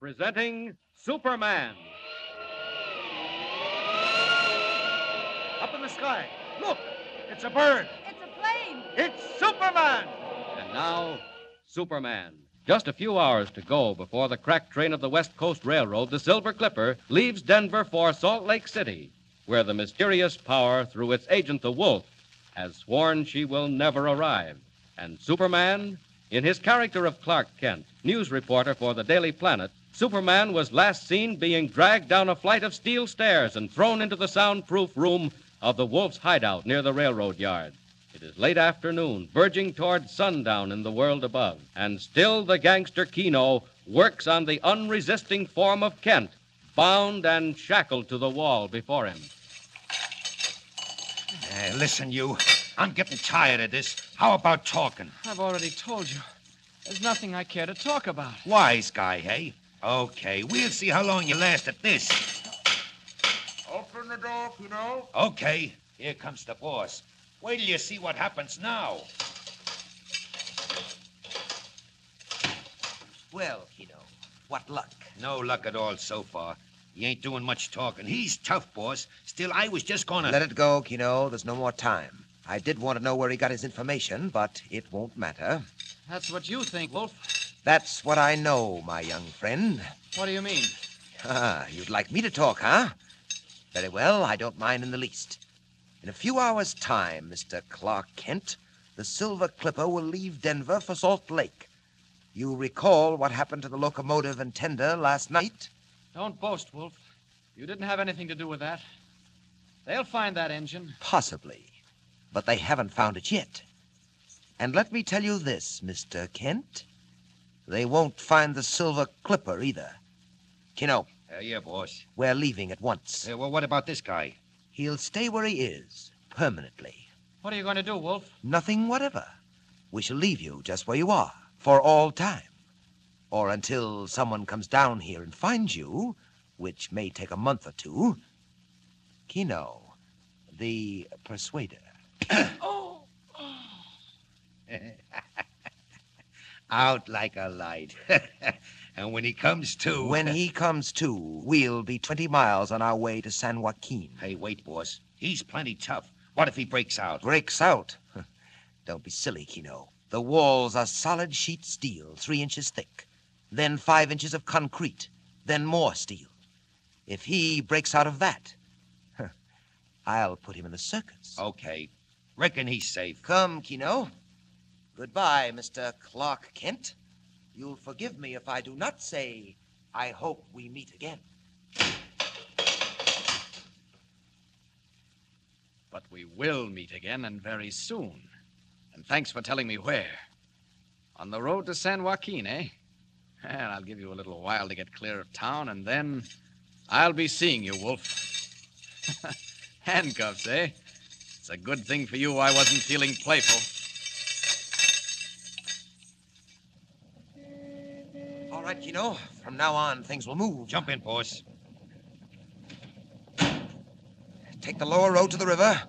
Presenting Superman. Up in the sky. Look, it's a bird. It's a plane. It's Superman. And now, Superman. Just a few hours to go before the crack train of the West Coast Railroad, the Silver Clipper, leaves Denver for Salt Lake City, where the mysterious power, through its agent, the Wolf, has sworn she will never arrive. And Superman, in his character of Clark Kent, news reporter for the Daily Planet, Superman was last seen being dragged down a flight of steel stairs and thrown into the soundproof room of the Wolf's hideout near the railroad yard. It is late afternoon, verging toward sundown in the world above, and still the gangster Kino works on the unresisting form of Kent, bound and shackled to the wall before him. Hey, listen, you. I'm getting tired of this. How about talking? I've already told you. There's nothing I care to talk about. Wise guy, hey? Okay, we'll see how long you last at this. Open the door, you know. Okay, here comes the boss. Wait till you see what happens now. Well, Kino, what luck? No luck at all so far. He ain't doing much talking. He's tough, boss. Still, I was just gonna. Let it go, Kino. There's no more time. I did want to know where he got his information, but it won't matter. That's what you think, Wolf. That's what I know, my young friend. What do you mean? Ah, you'd like me to talk, huh? Very well, I don't mind in the least. In a few hours' time, Mr. Clark Kent, the Silver Clipper will leave Denver for Salt Lake. You recall what happened to the locomotive and tender last night? Don't boast, Wolf. You didn't have anything to do with that. They'll find that engine. Possibly. But they haven't found it yet. And let me tell you this, Mr. Kent. They won't find the Silver Clipper either. Kino, Uh, yeah, boss. we're leaving at once. Uh, well, what about this guy? He'll stay where he is, permanently. What are you going to do, Wolf? Nothing whatever. We shall leave you just where you are, for all time. Or until someone comes down here and finds you, which may take a month or two. Kino, the persuader. Out like a light. and when he comes to. When he comes to, we'll be 20 miles on our way to San Joaquin. Hey, wait, boss. He's plenty tough. What if he breaks out? Breaks out. Don't be silly, Kino. The walls are solid sheet steel, three inches thick. Then five inches of concrete. Then more steel. If he breaks out of that, I'll put him in the circus. Okay. Reckon he's safe. Come, Kino. Goodbye, Mr. Clark Kent. You'll forgive me if I do not say, I hope we meet again. But we will meet again, and very soon. And thanks for telling me where. On the road to San Joaquin, eh? Well, I'll give you a little while to get clear of town, and then I'll be seeing you, Wolf. Handcuffs, eh? It's a good thing for you I wasn't feeling playful. Kino. From now on, things will move. Jump in, boss. Take the lower road to the river,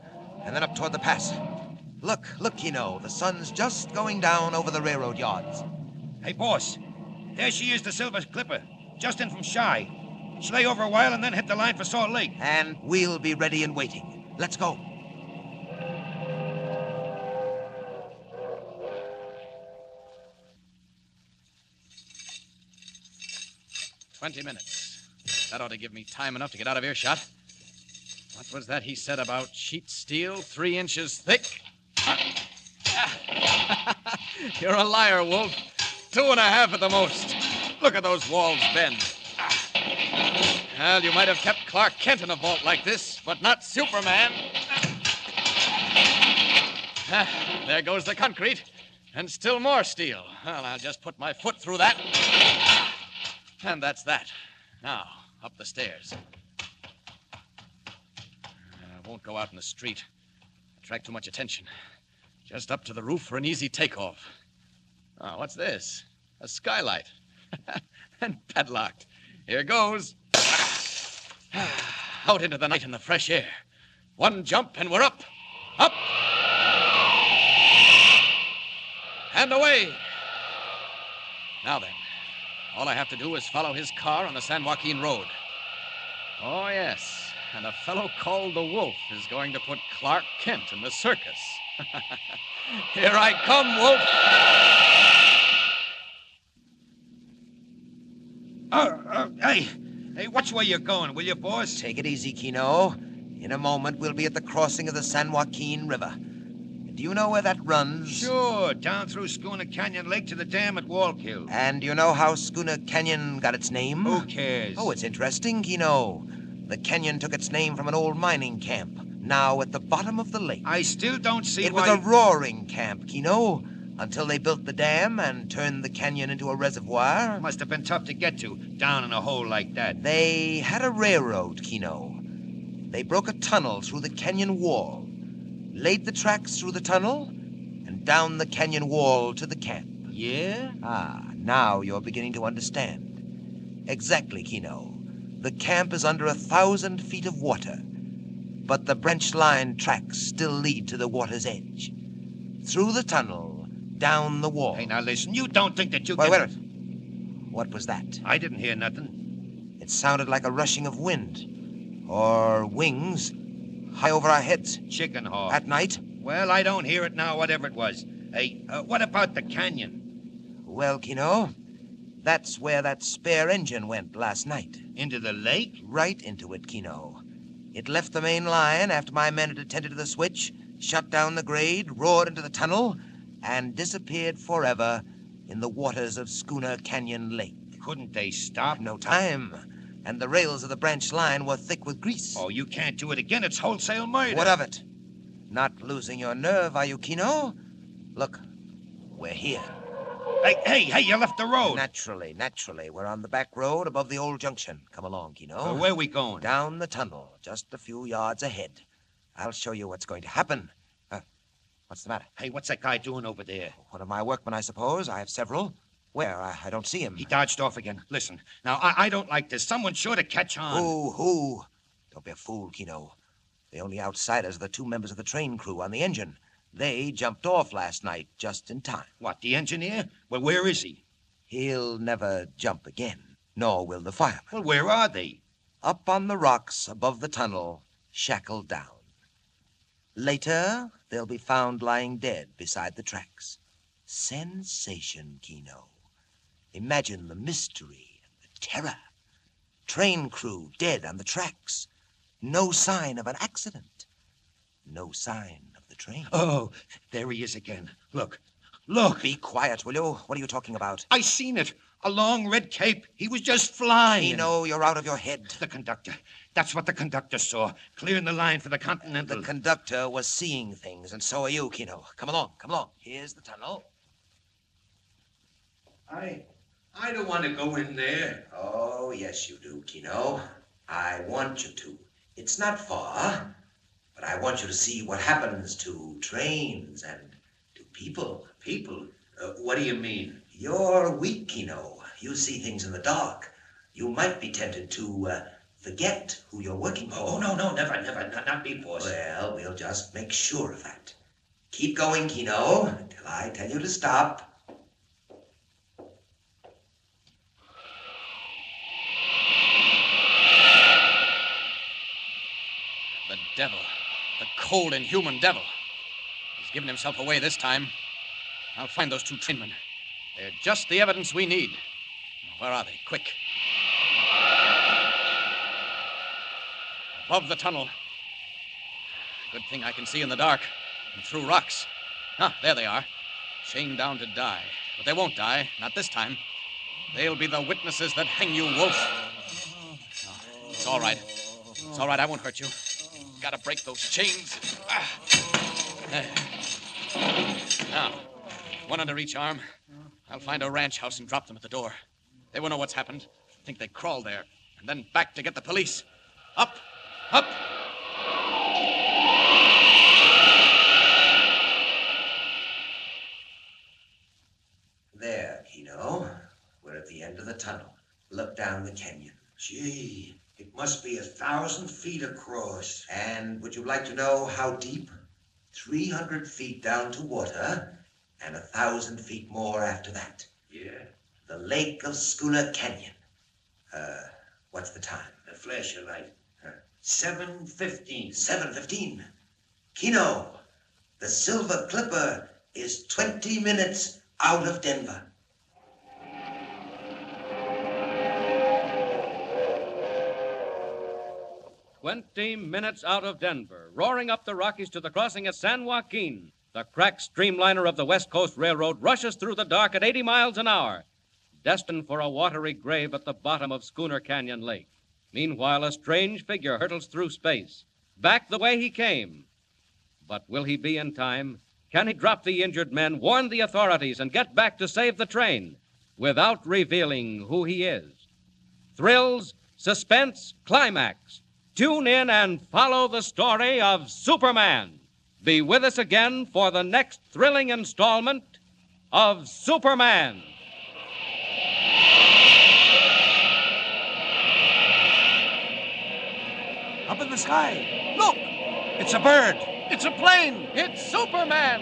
and then up toward the pass. Look, look, Kino. The sun's just going down over the railroad yards. Hey, boss. There she is, the Silver Clipper. Just in from Chi. She'll lay over a while and then hit the line for Salt Lake. And we'll be ready and waiting. Let's go. 20 minutes. That ought to give me time enough to get out of earshot. What was that he said about sheet steel three inches thick? You're a liar, Wolf. Two and a half at the most. Look at those walls bend. Well, you might have kept Clark Kent in a vault like this, but not Superman. Ah, there goes the concrete. And still more steel. Well, I'll just put my foot through that. And that's that. Now, up the stairs. I won't go out in the street. Attract too much attention. Just up to the roof for an easy takeoff. Oh, what's this? A skylight. and padlocked. Here goes. Out into the night in the fresh air. One jump and we're up. Up. And away. Now then, all I have to do is follow his car on the San Joaquin Road. Oh, yes. And a fellow called the Wolf is going to put Clark Kent in the circus. Here I come, Wolf. Oh, oh, hey, hey, watch where you're going, will you, boss? Take it easy, Kino. In a moment, we'll be at the crossing of the San Joaquin River. Do you know where that runs? Sure, down through Schooner Canyon Lake to the dam at Wallkill. And do you know how Schooner Canyon got its name? Who cares? Oh, it's interesting, Kino. The canyon took its name from an old mining camp, now at the bottom of the lake. I still don't see it why... was a roaring camp, Kino, until they built the dam and turned the canyon into a reservoir. Must have been tough to get to, down in a hole like that. They had a railroad, Kino. They broke a tunnel through the canyon wall, laid the tracks through the tunnel, and down the canyon wall to the camp. Yeah? Ah, now you're beginning to understand. Exactly, Kino. The camp is under a thousand feet of water, but the branch line tracks still lead to the water's edge. Through the tunnel, down the wall. Hey, now listen, you don't think that you Wait, can... wait. What was that? I didn't hear nothing. It sounded like a rushing of wind. Or wings. High over our heads. Chicken hawk. At night? Well, I don't hear it now, whatever it was. Hey, uh, what about the canyon? Well, Kino, that's where that spare engine went last night. Into the lake? Right into it, Kino. It left the main line after my men had attended to the switch, shut down the grade, roared into the tunnel, and disappeared forever in the waters of Schooner Canyon Lake. Couldn't they stop? No time. And the rails of the branch line were thick with grease. Oh, you can't do it again. It's wholesale murder. What of it? Not losing your nerve, are you, Kino? Look, we're here. Hey, hey, hey, you left the road. Naturally, naturally. We're on the back road above the old junction. Come along, Kino. Uh, where we going? Down the tunnel, just a few yards ahead. I'll show you what's going to happen. Uh, what's the matter? Hey, what's that guy doing over there? One of my workmen, I suppose. I have several. Where? I, I don't see him. He dodged off again. Listen, now, I, I don't like this. Someone's sure to catch on. Who? Who? Don't be a fool, Kino. The only outsiders are the two members of the train crew on the engine. They jumped off last night just in time. What, the engineer? Well, where is he? He'll never jump again, nor will the fireman. Well, where are they? Up on the rocks above the tunnel, shackled down. Later, they'll be found lying dead beside the tracks. Sensation, Kino. Imagine the mystery and the terror. Train crew dead on the tracks. No sign of an accident. No sign of the train. Oh, there he is again. Look, look. Be quiet, will you? What are you talking about? I seen it. A long red cape. He was just flying. Kino, you're out of your head. The conductor. That's what the conductor saw. Clearing the line for the Continental. The conductor was seeing things, and so are you, Kino. Come along, come along. Here's the tunnel. I. I don't want to go in there. Oh, yes, you do, Kino. I want you to. It's not far, but I want you to see what happens to trains and to people. People? Uh, what do you mean? You're weak, Kino. You see things in the dark. You might be tempted to uh, forget who you're working for. Oh, no, no, never, never. Not, not boss. Well, we'll just make sure of that. Keep going, Kino, until I tell you to stop. devil, the cold, inhuman devil. He's given himself away this time. I'll find those two trainmen. They're just the evidence we need. Where are they? Quick. Above the tunnel. Good thing I can see in the dark and through rocks. Ah, there they are. Chained down to die. But they won't die, not this time. They'll be the witnesses that hang you, Wolf. Oh, it's all right. It's all right. I won't hurt you. Gotta break those chains. Ah. Now, one under each arm. I'll find a ranch house and drop them at the door. They won't know what's happened. Think they crawled there, and then back to get the police. Up! Up! There, Kino. We're at the end of the tunnel. Look down the canyon. Gee, it must be a thousand feet across. And would you like to know how deep? 300 feet down to water, and a thousand feet more after that. Yeah, The Lake of Schooner Canyon. Uh, what's the time? a flash of light. Seven fifteen. 7.15. Kino, the Silver Clipper is 20 minutes out of Denver. Twenty minutes out of Denver, roaring up the Rockies to the crossing at San Joaquin. The cracked streamliner of the West Coast Railroad rushes through the dark at 80 miles an hour, destined for a watery grave at the bottom of Schooner Canyon Lake. Meanwhile, a strange figure hurtles through space, back the way he came. But will he be in time? Can he drop the injured men, warn the authorities, and get back to save the train without revealing who he is? Thrills, suspense, climax. Tune in and follow the story of Superman. Be with us again for the next thrilling installment of Superman. Up in the sky. Look! It's a bird. It's a plane! It's Superman!